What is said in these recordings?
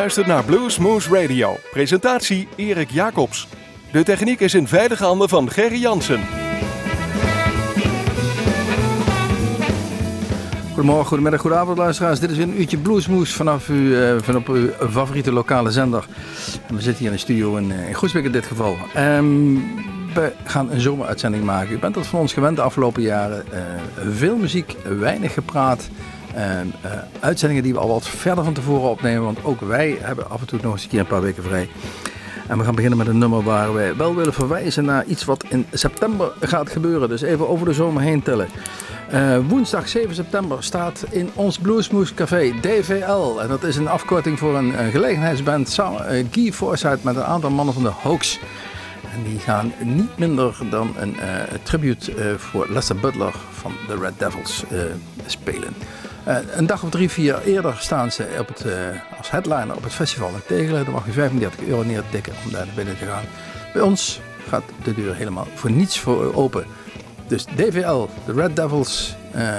U luistert naar Bluesmoose Radio. Presentatie Erik Jacobs. De techniek is in veilige handen van Gerry Jansen. Goedemorgen, goedemiddag, goedenavond luisteraars. Dit is weer een uurtje Bluesmoes vanaf uw, uh, vanaf uw favoriete lokale zender. En we zitten hier in de studio in, uh, in Groesbeek in dit geval. Um, we gaan een zomeruitzending maken. U bent dat van ons gewend de afgelopen jaren. Uh, veel muziek, weinig gepraat. Uitzendingen die we al wat verder van tevoren opnemen. Want ook wij hebben af en toe nog eens een keer een paar weken vrij. En we gaan beginnen met een nummer waar wij wel willen verwijzen naar iets wat in september gaat gebeuren. Dus even over de zomer heen tellen. Uh, woensdag 7 september staat in ons Bluesmoose Café DVL. En dat is een afkorting voor een, een gelegenheidsband. Samen, uh, Guy Forsyth met een aantal mannen van de Hoax. En die gaan niet minder dan een uh, tribute voor Lester Butler van de Red Devils spelen. Een dag of drie, vier eerder staan ze op het, als headliner op het festival in Tegelen. Dan mag je 35 euro neertikken om daar binnen te gaan. Bij ons gaat de deur helemaal voor niets voor open. Dus DVL, de Red Devils, uh,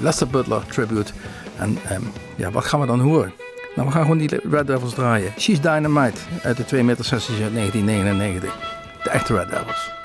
Lester Butler tribute. En um, ja, wat gaan we dan horen? Nou, we gaan gewoon die Red Devils draaien. She's Dynamite uit de 2 meter sessie uit 1999. De echte Red Devils.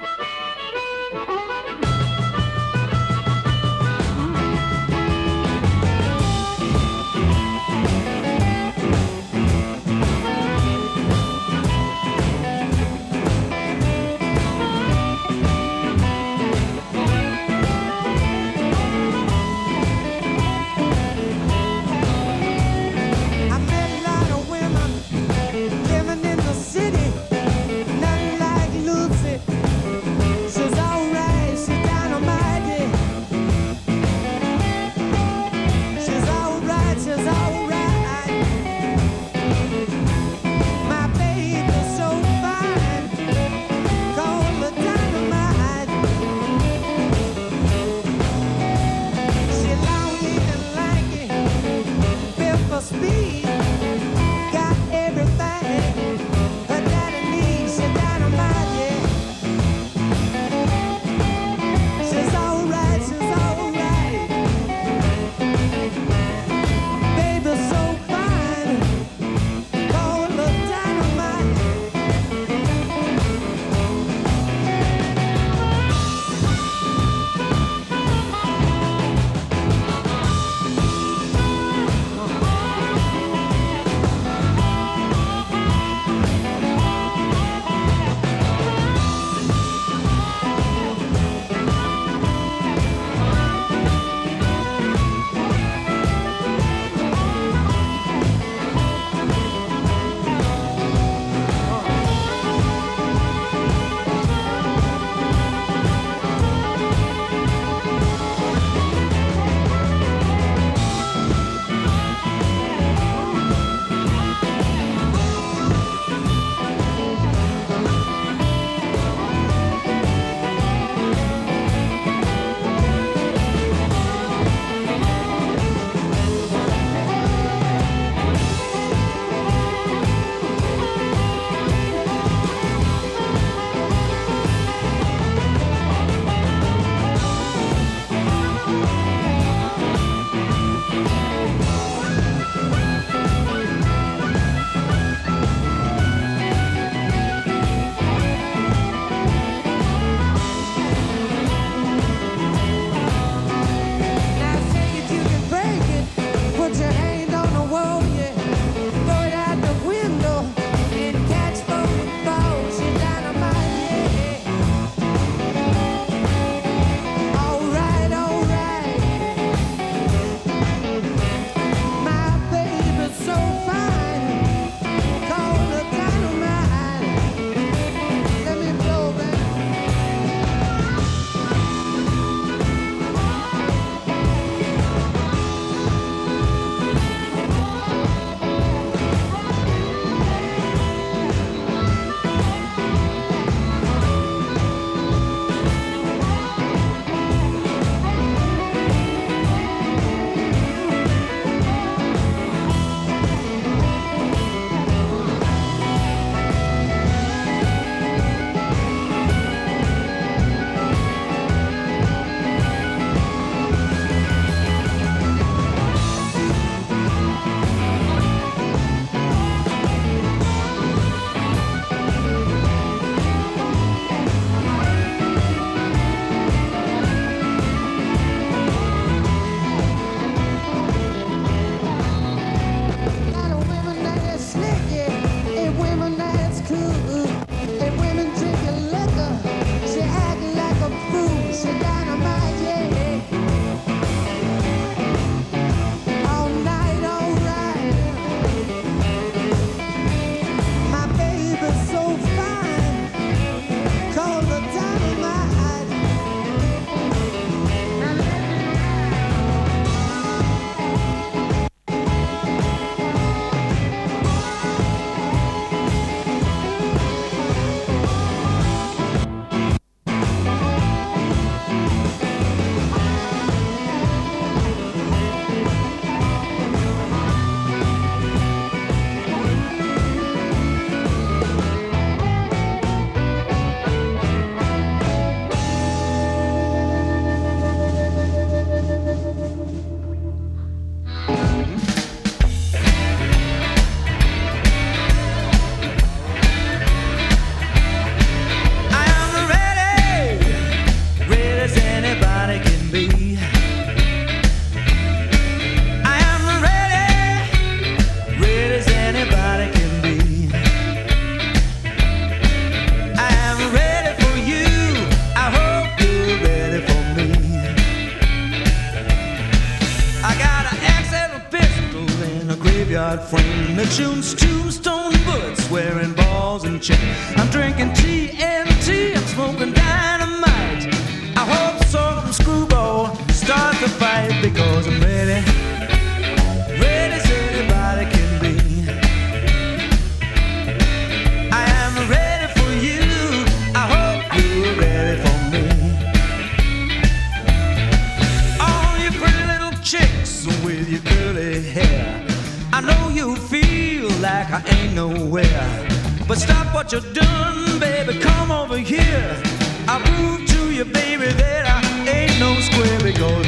Know you feel like I ain't nowhere. But stop what you're doing, baby. Come over here. I'll prove to you, baby, that I ain't no square because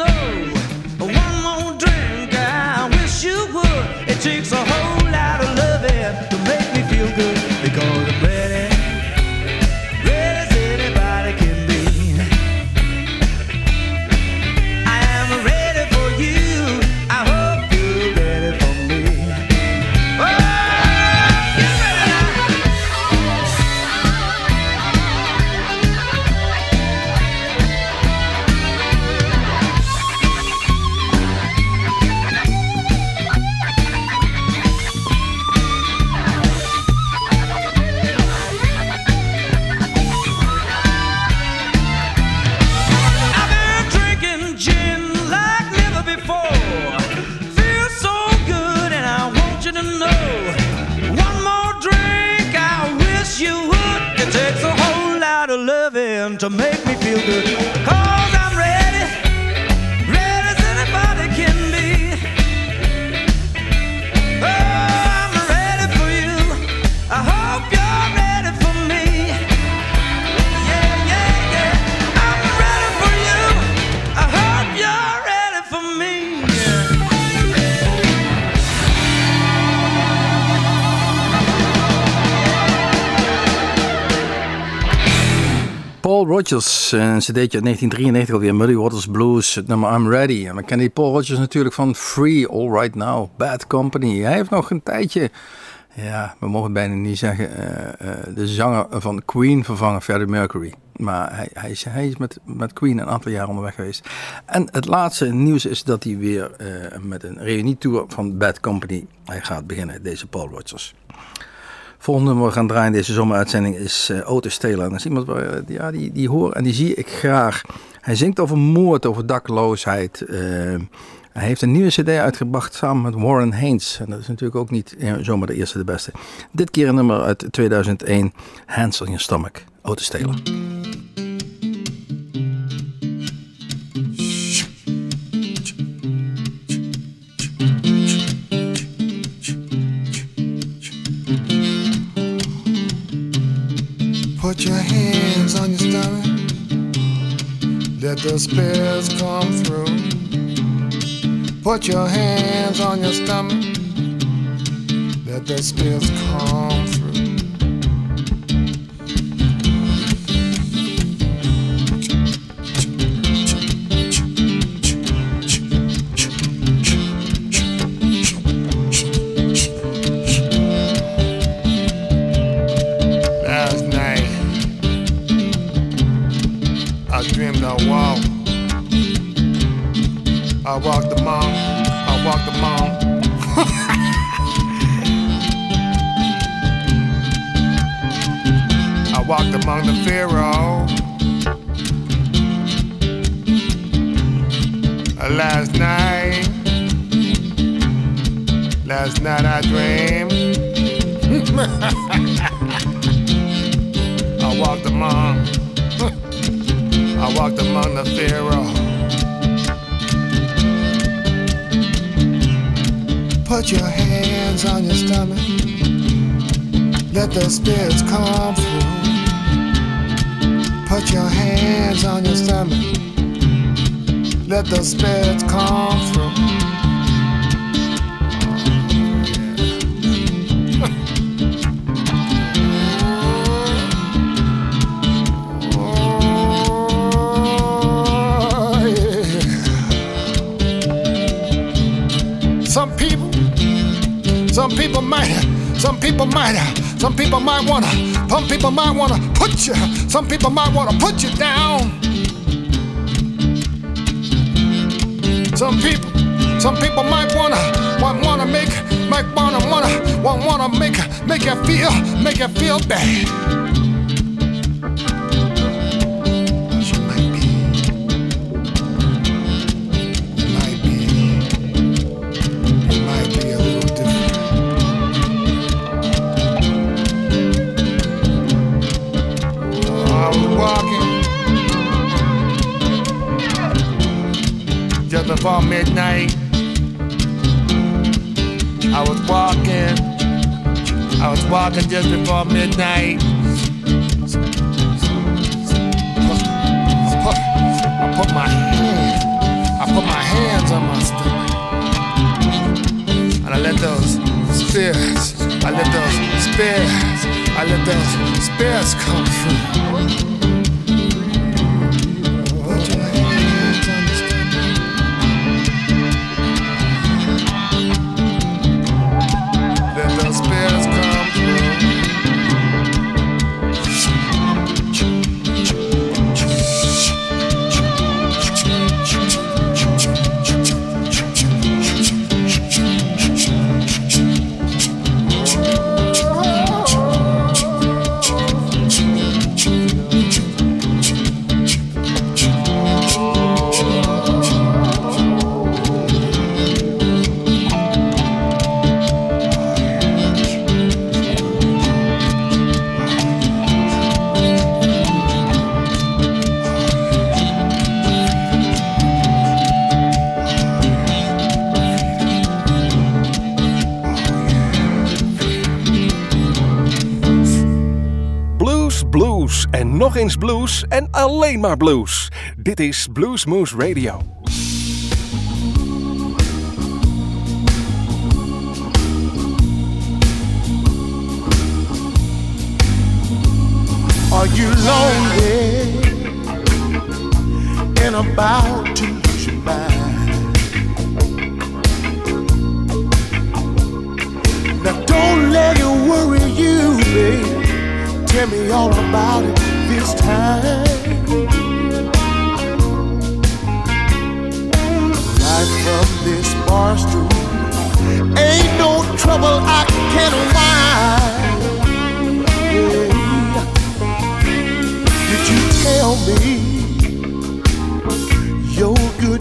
know. One more drink, I wish you would. It takes a whole Paul Rogers, een cd'tje uit 1993 alweer, Muddy Waters Blues, het nummer I'm Ready. En we kennen die Paul Rogers natuurlijk van Free, All Right Now, Bad Company. Hij heeft nog een tijdje, ja, we mogen het bijna niet zeggen, eh, eh, de zanger van Queen vervangen, Freddie Mercury. Maar hij, hij is, hij is met, met Queen een aantal jaar onderweg geweest. En het laatste nieuws is dat hij weer eh, met een reunietour van Bad Company hij gaat beginnen, deze Paul Rogers. Volgende nummer we gaan draaien in deze zomeruitzending is uh, Otis Taylor. Dat is iemand eh, ja, die, die hoor en die zie ik graag. Hij zingt over moord, over dakloosheid. Uh, hij heeft een nieuwe cd uitgebracht samen met Warren Haynes. En dat is natuurlijk ook niet zomaar de eerste de beste. Dit keer een nummer uit 2001, Hands on Your Stomach, Otis Taylor. Let the spirits come through. Put your hands on your stomach. Let the spirits come through. I walked among, I walked among. I walked among the Pharaoh. Uh, Last night, last night I dreamed. I walked among, I walked among the Pharaoh. Put your hands on your stomach. Let the spirits come through. Put your hands on your stomach. Let the spirits come through. Some people might, some people might, some people might wanna, some people might wanna put you, some people might wanna put you down. Some people, some people might wanna, might wanna make, might wanna, wanna, wanna, wanna make, make you feel, make you feel bad. Midnight. I was walking, I was walking just before midnight. I put my hand, I put my hands on my stomach, and I let those spears, I let those spears, I let those spears come through. Nog eens blues en alleen maar blues. Dit is Blues Moose Radio. Are you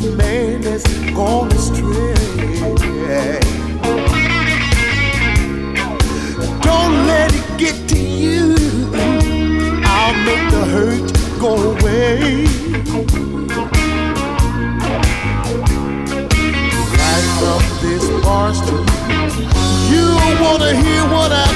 man has gone astray? Don't let it get to you I'll make the hurt go away. Right from this you wanna hear what I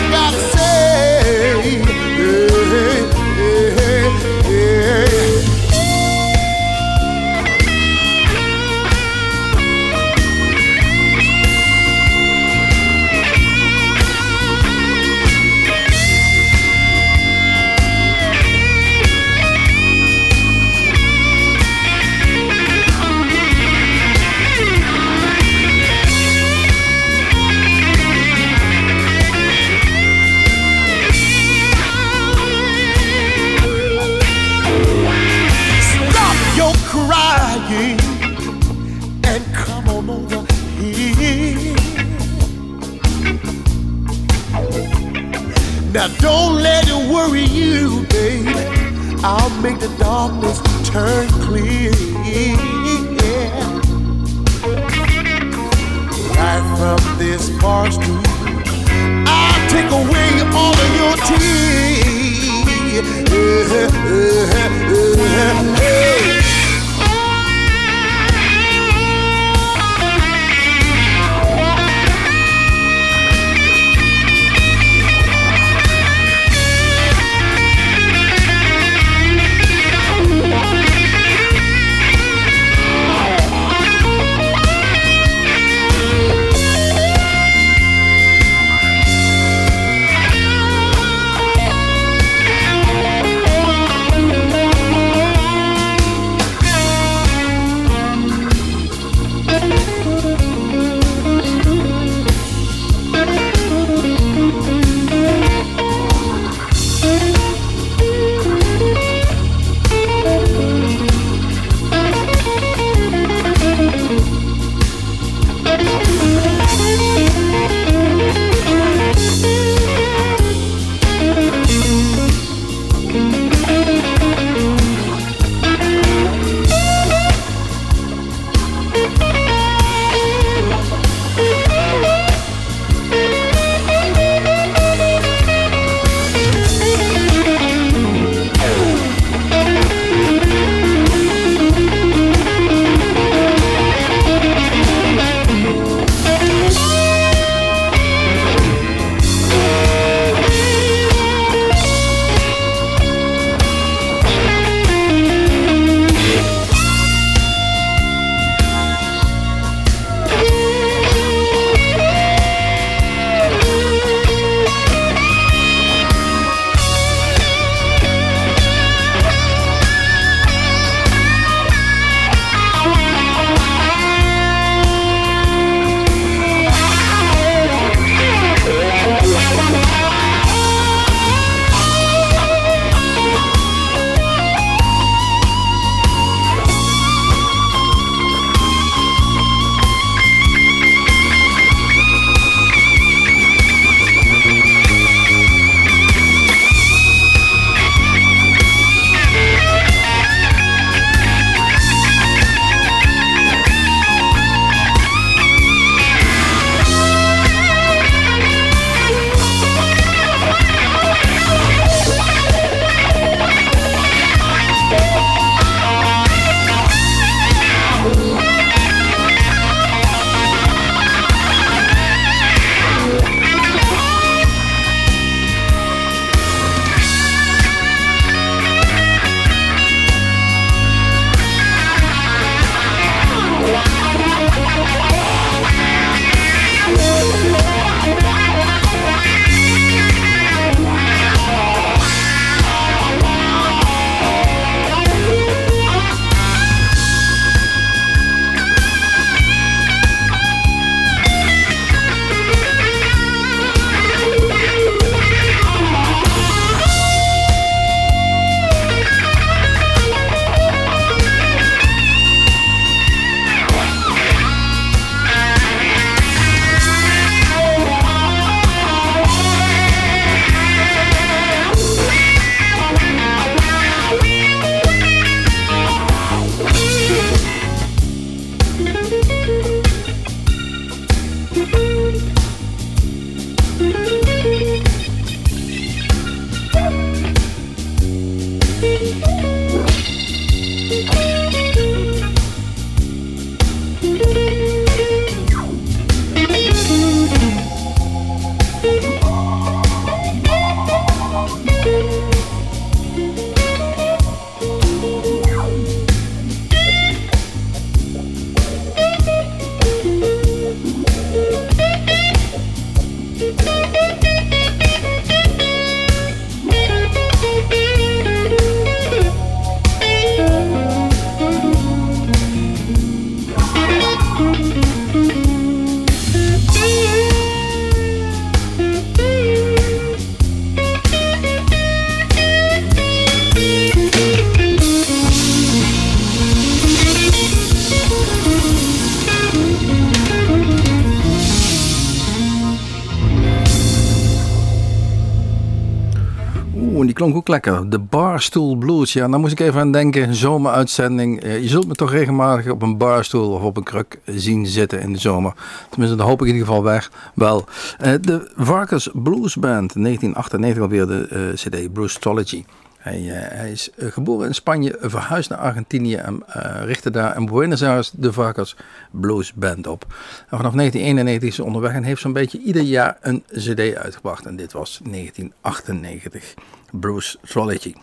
klonk lekker. De Barstool Blues. Ja, daar moest ik even aan denken. Zomeruitzending. Eh, je zult me toch regelmatig op een barstoel of op een kruk zien zitten in de zomer. Tenminste, dat hoop ik in ieder geval weg. Wel. Eh, de Varkers Blues Band. 1998 alweer de uh, CD Bluesology. Hij, hij, is geboren in Spanje, verhuisd naar Argentinië en richtte daar in Buenos Aires de Varkers Blues Band op. En vanaf 1991 is hij onderweg en heeft zo'n beetje ieder jaar een CD uitgebracht. En dit was 1998. Bruce Trilogy.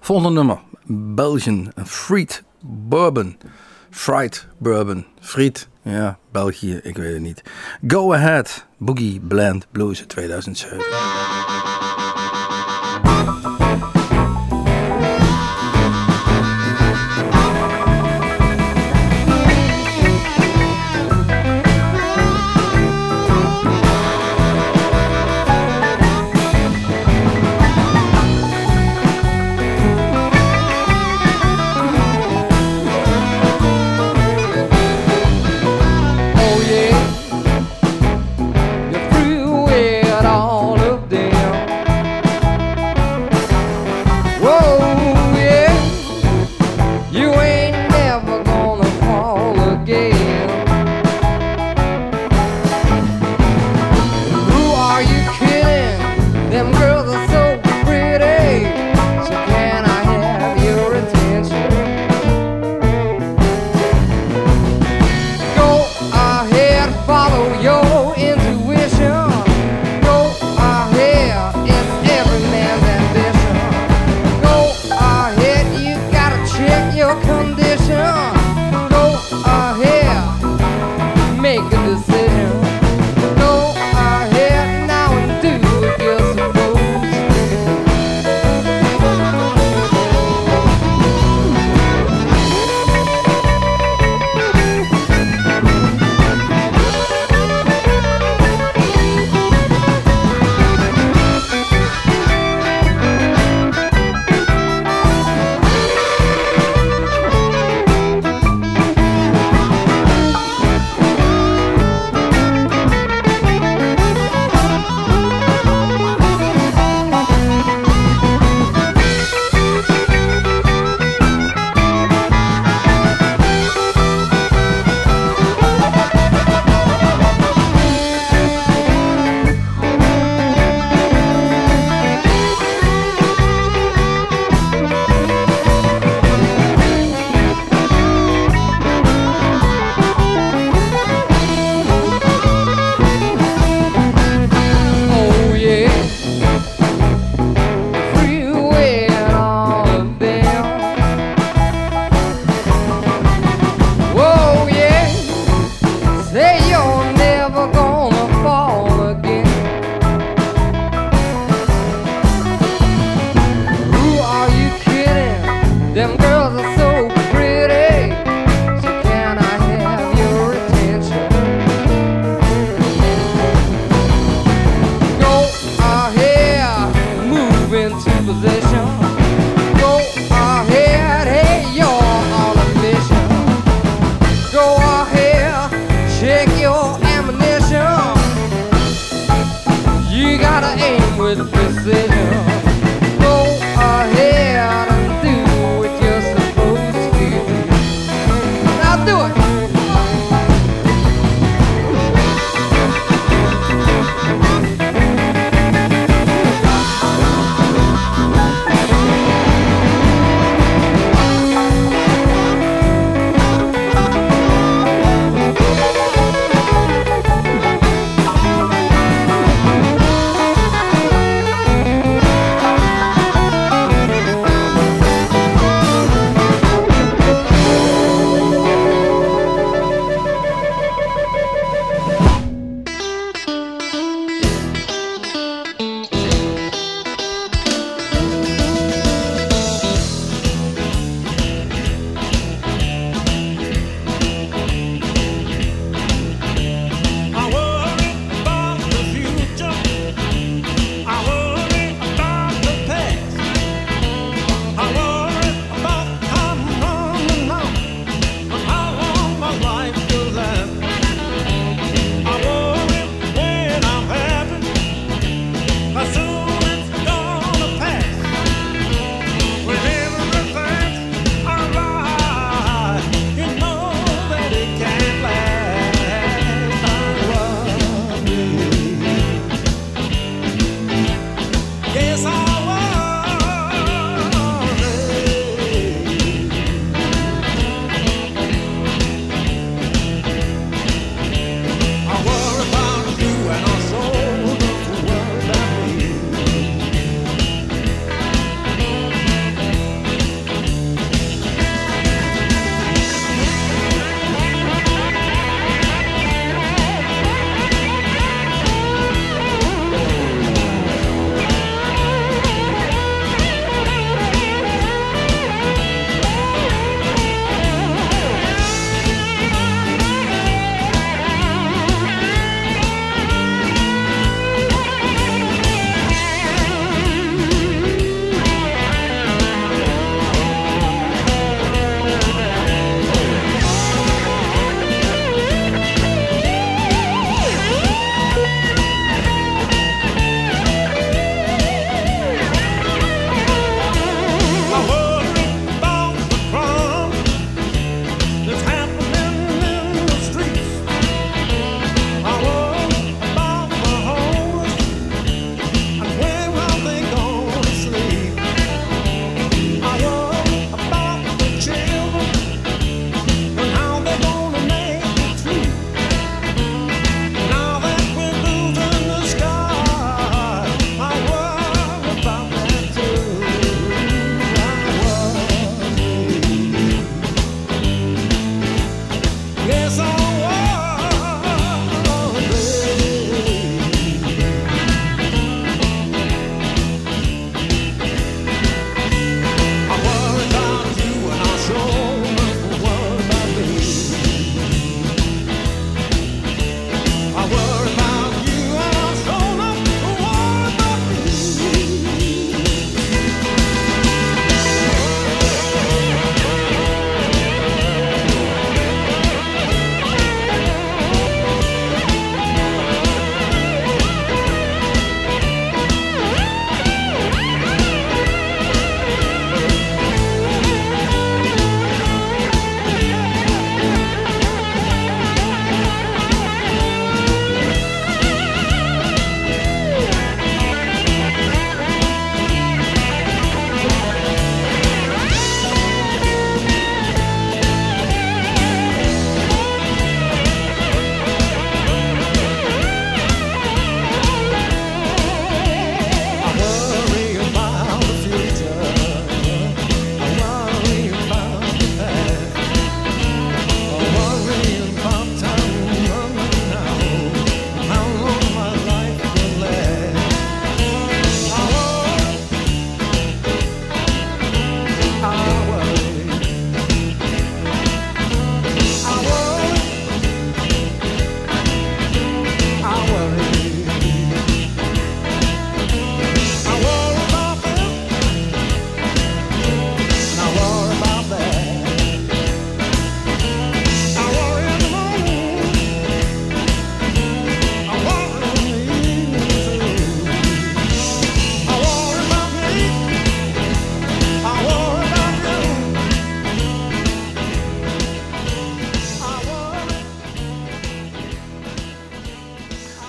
Volgende nummer. Belgian Fried Bourbon. Fried Bourbon. Fried. Ja, België, ik weet het niet. Go Ahead. Boogie Blend Blues 2007.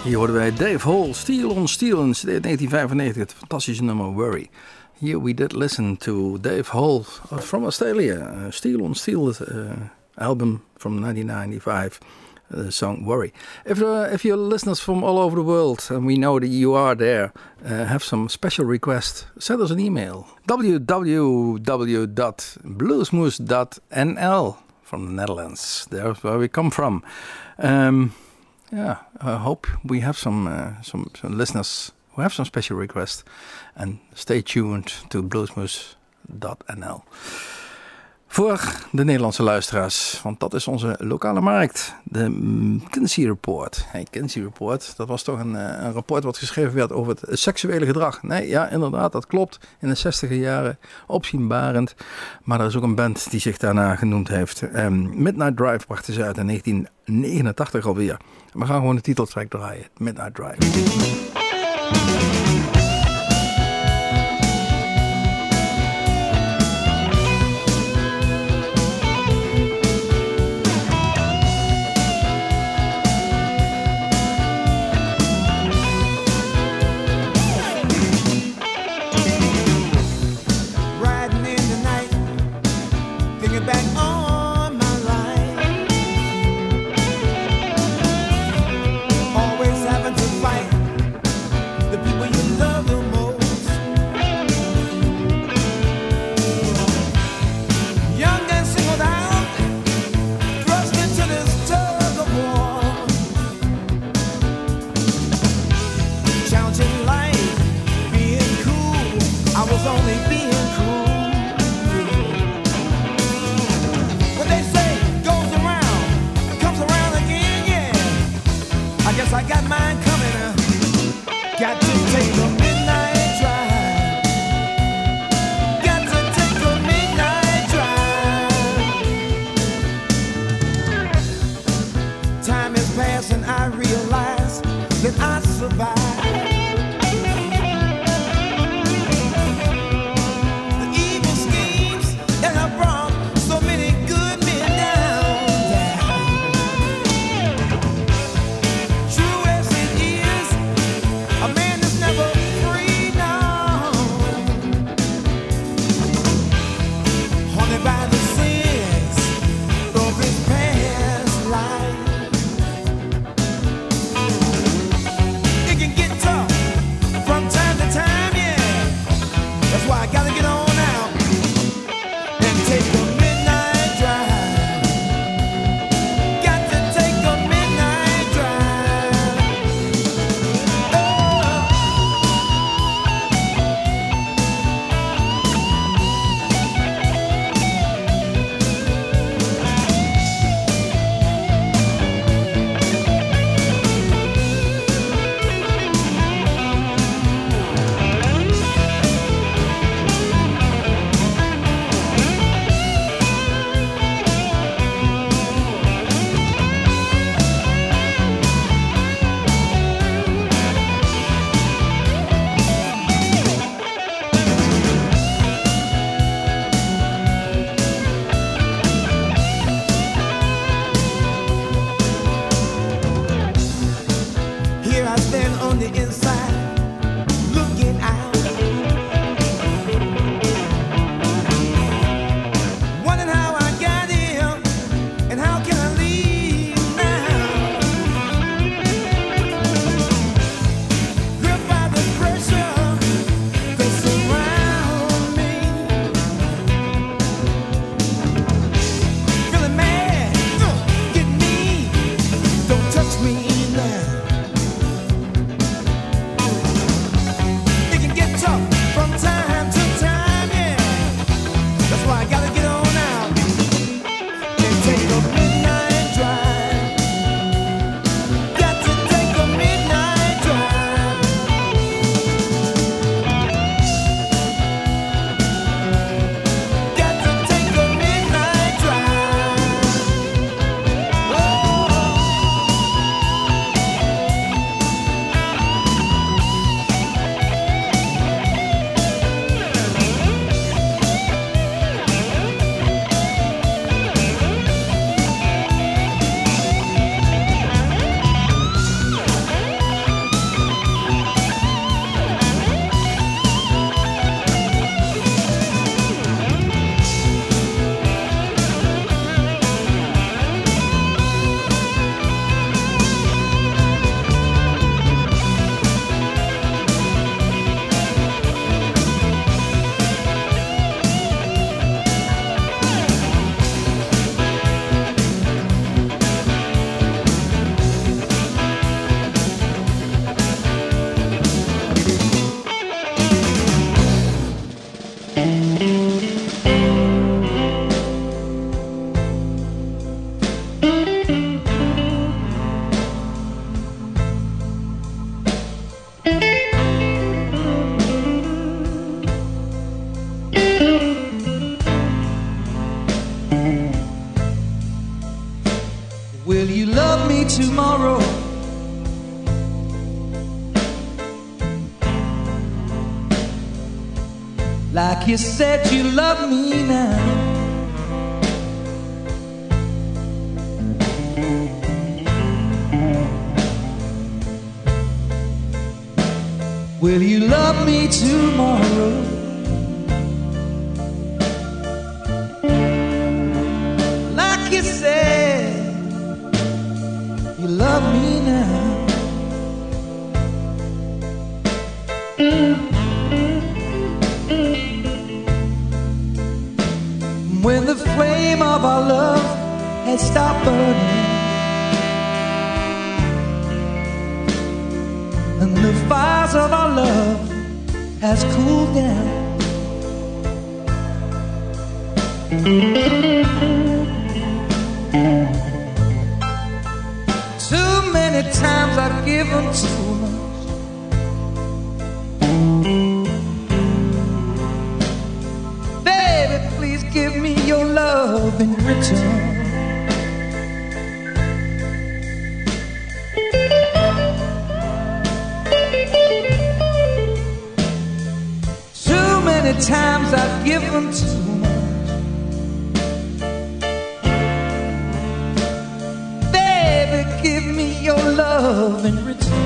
Hier hoorden wij Dave Hall, Steel on Steel in 1995, het fantastische nummer Worry. Here we did listen to Dave Hall from Australia, uh, Steel on Steel uh, album from 1995. The song Worry. If, uh, if your listeners from all over the world, and we know that you are there, uh, have some special requests, send us an email www.bluesmoose.nl from the Netherlands. There's where we come from. Um, yeah, I hope we have some, uh, some, some listeners who have some special requests. And stay tuned to bluesmoose.nl. Voor de Nederlandse luisteraars, want dat is onze lokale markt. De Kinsey Report. Hey, Kinsey Report, dat was toch een, een rapport wat geschreven werd over het seksuele gedrag. Nee, ja, inderdaad, dat klopt. In de 60 jaren, opzienbarend. Maar er is ook een band die zich daarna genoemd heeft. Um, Midnight Drive brachten ze uit in 1989 alweer. We gaan gewoon de titeltrack draaien, Midnight Drive. on the inside. you said you love me now. Will you love me tomorrow? love in return.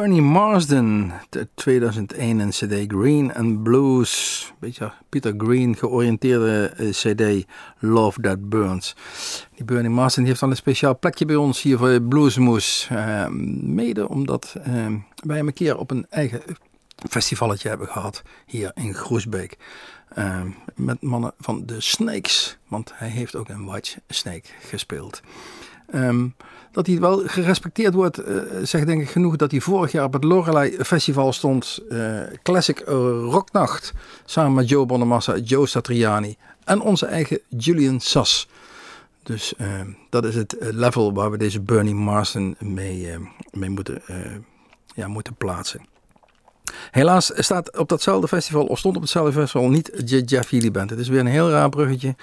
Bernie Marsden, 2001 een CD Green and Blues. Beetje Peter Green georiënteerde eh, CD Love That Burns. Die Bernie Marsden heeft al een speciaal plekje bij ons hier voor Bluesmoes. Uh, mede omdat uh, wij hem een keer op een eigen festivalletje hebben gehad hier in Groesbeek. Uh, met mannen van de Snakes, want hij heeft ook een White Snake gespeeld. Dat hij wel gerespecteerd wordt, uh, zegt denk ik genoeg dat hij vorig jaar op het Lorelei Festival stond. Uh, Classic Rocknacht. Samen met Joe Bonamassa, Joe Satriani en onze eigen Julian Sass. Dus uh, dat is het level waar we deze Bernie Marsden mee, mee moeten, ja, moeten plaatsen. Helaas staat op datzelfde festival, of stond op hetzelfde festival, niet Jeff Healy Band. Het is weer een heel raar bruggetje,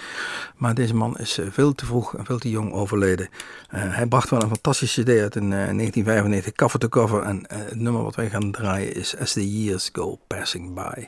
maar deze man is eh, veel te vroeg en veel te jong overleden. Uh, hij bracht wel een fantastische CD uit in uh, 1995, cover to cover. En het nummer wat wij gaan draaien is As the Years Go Passing By,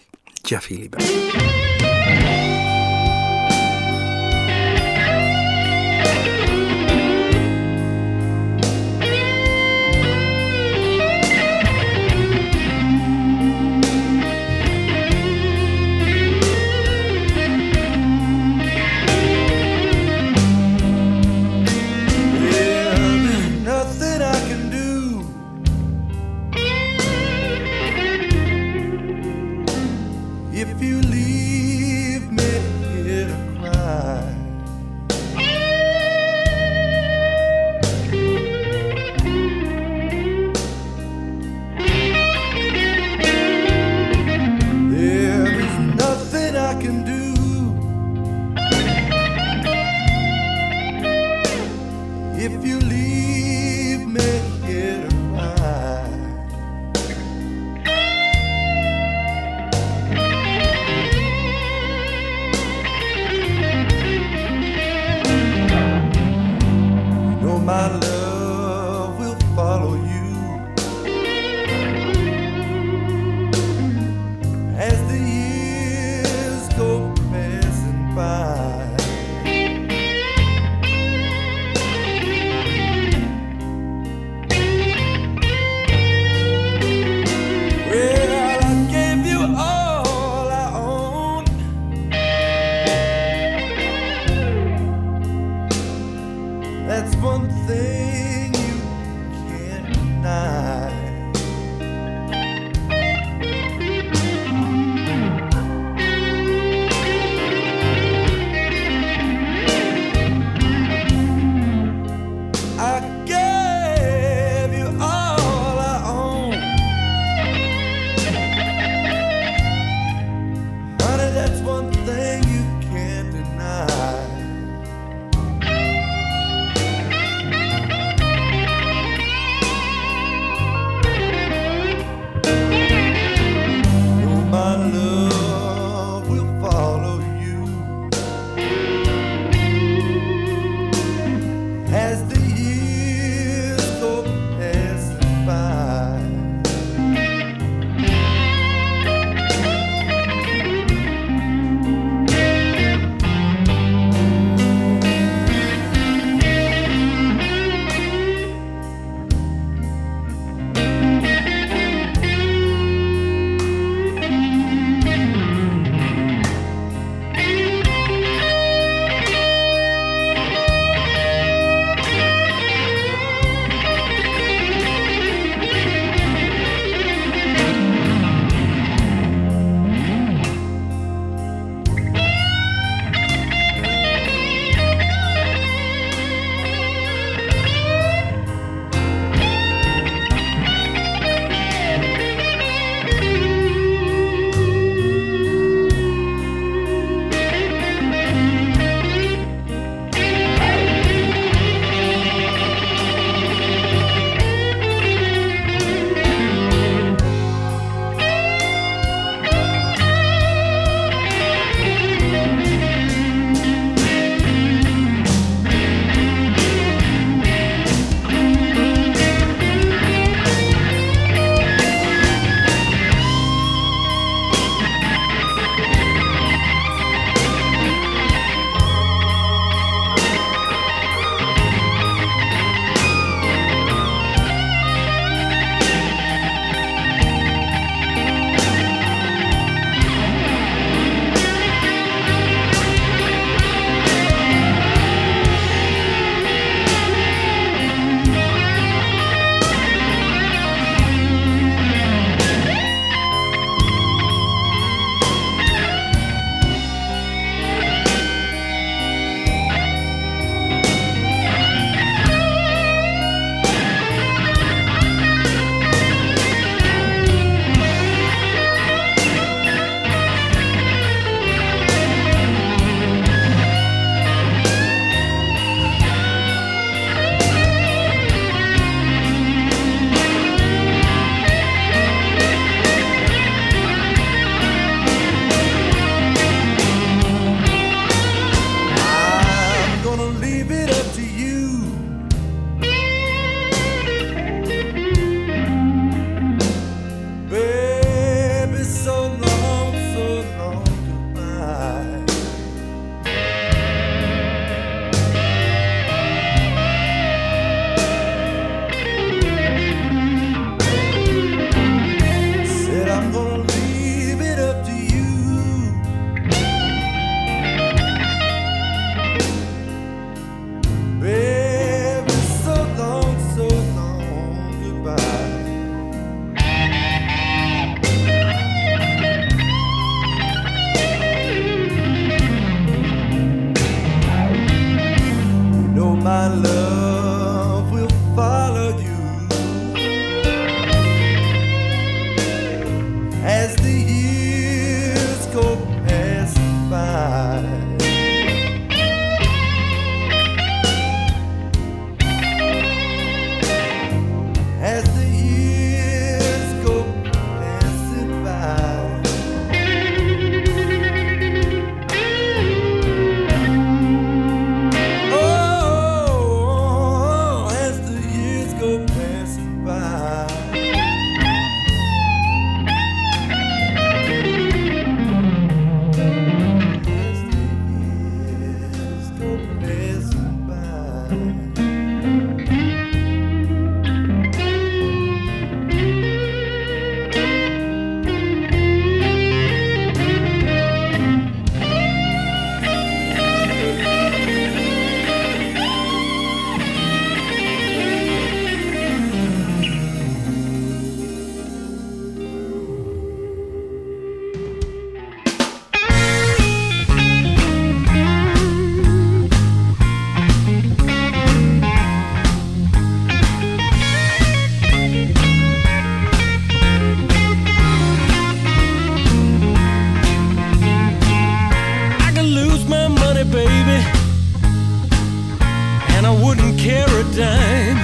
wouldn't care a dime.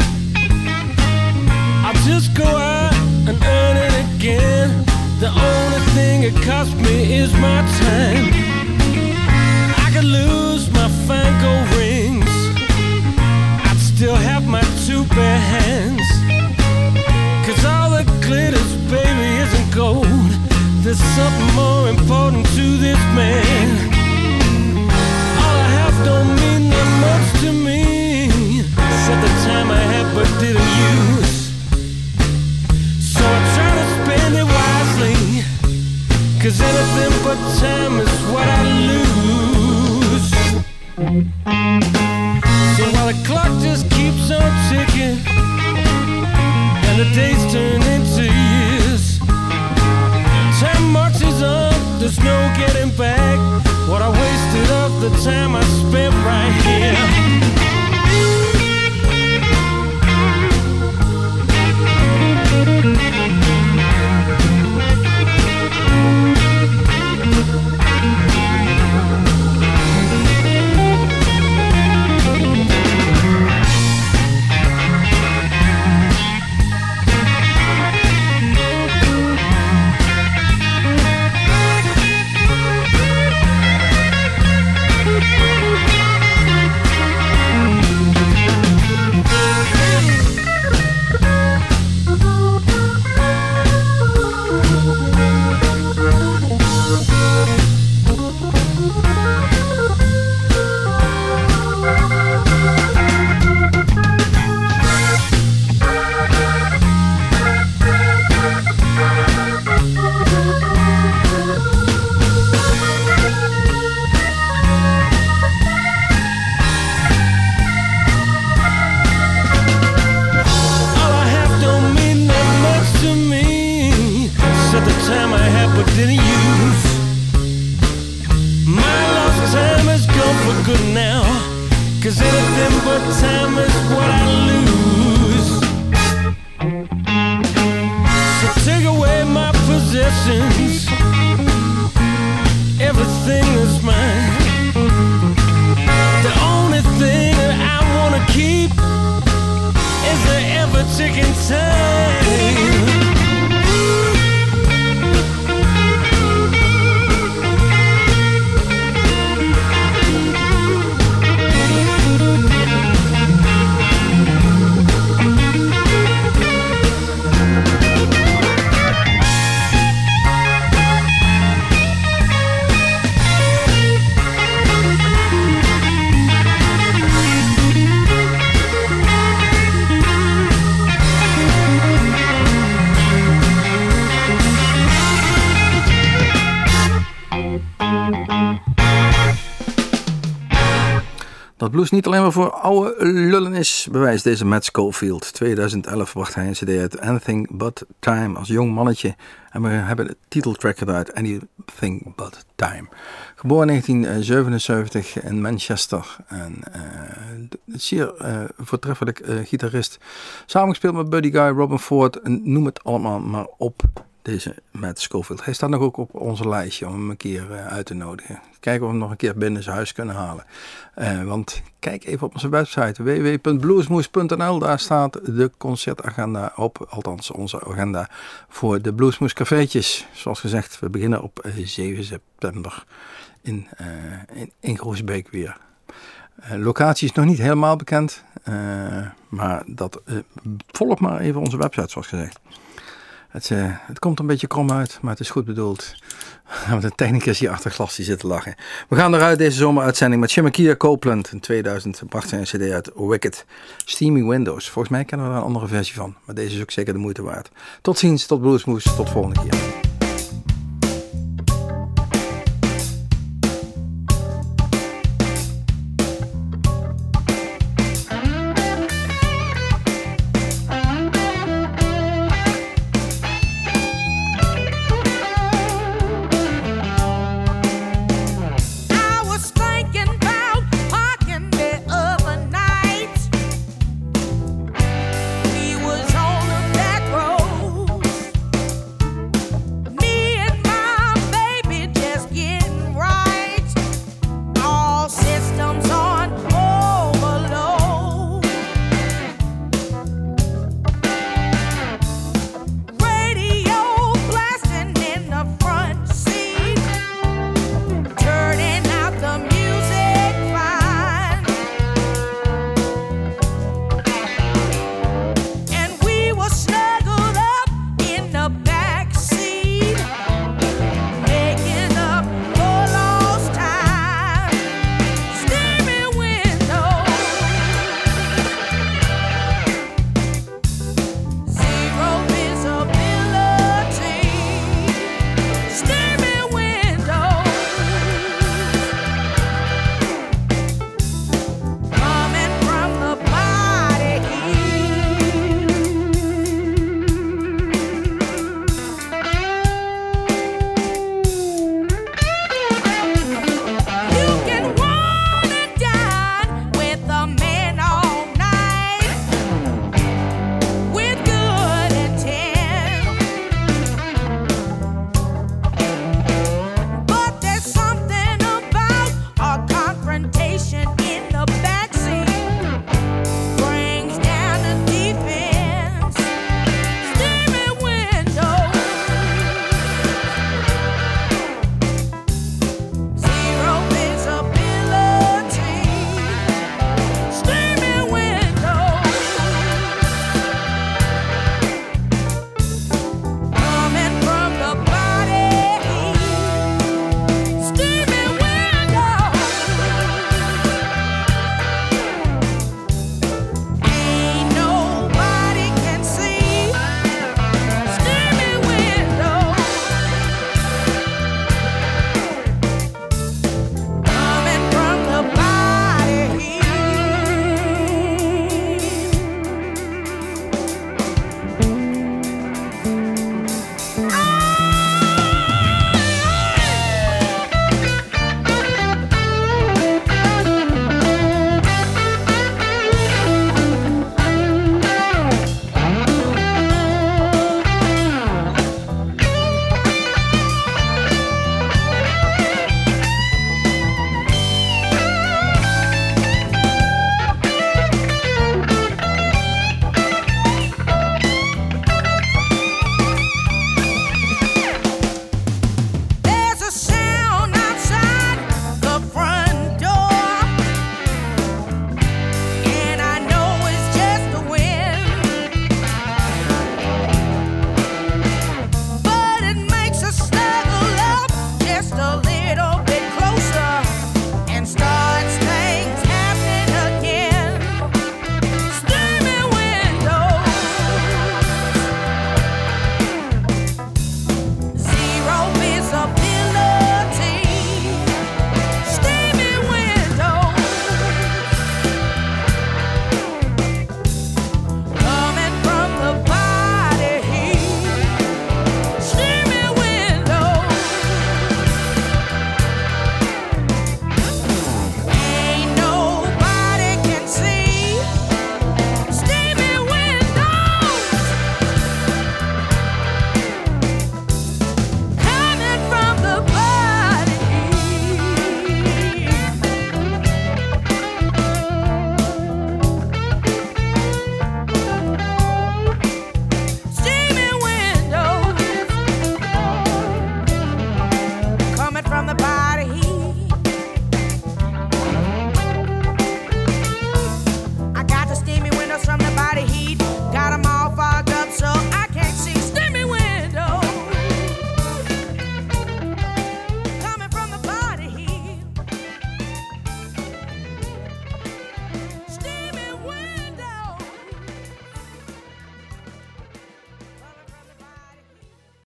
I'll just go out and earn it again. The only thing it costs me is my time. I could lose my fine rings. I'd still have my two bare hands. Cause all the glitters, baby, isn't gold. There's something more important to this man. All I have don't mean that much to me back. What I wasted of the time I spent right here. Voor oude lullen is, bewijst deze Matt Schofield. 2011 bracht hij een cd uit Anything But Time als jong mannetje. En we hebben de titeltrack eruit, Anything But Time. Geboren in 1977 in Manchester. En eh, zeer eh, voortreffelijk eh, gitarist. Samengespeeld met Buddy Guy, Robin Ford, noem het allemaal maar op. Deze Matt Schofield. Hij staat nog ook op onze lijstje om hem een keer eh, uit te nodigen. Kijken of we hem nog een keer binnen zijn huis kunnen halen. Eh, want kijk even op onze website www.bluesmoes.nl. Daar staat de concertagenda op. Althans, onze agenda voor de Bluesmoes cafeetjes. Zoals gezegd, we beginnen op eh, 7 september in, eh, in, Groesbeek weer. Eh, locatie is nog niet helemaal bekend. eh, maar dat, eh, volg maar even onze website, zoals gezegd. Het, eh, het komt een beetje krom uit, maar het is goed bedoeld. Want de technicus hier achter glas die zit te lachen. We gaan eruit deze zomeruitzending met Shemakia Copeland. In 2000 bracht cd uit Wicked. Steamy Windows. Volgens mij kennen we daar een andere versie van. Maar deze is ook zeker de moeite waard. Tot ziens, tot Bluesmoes, tot volgende keer.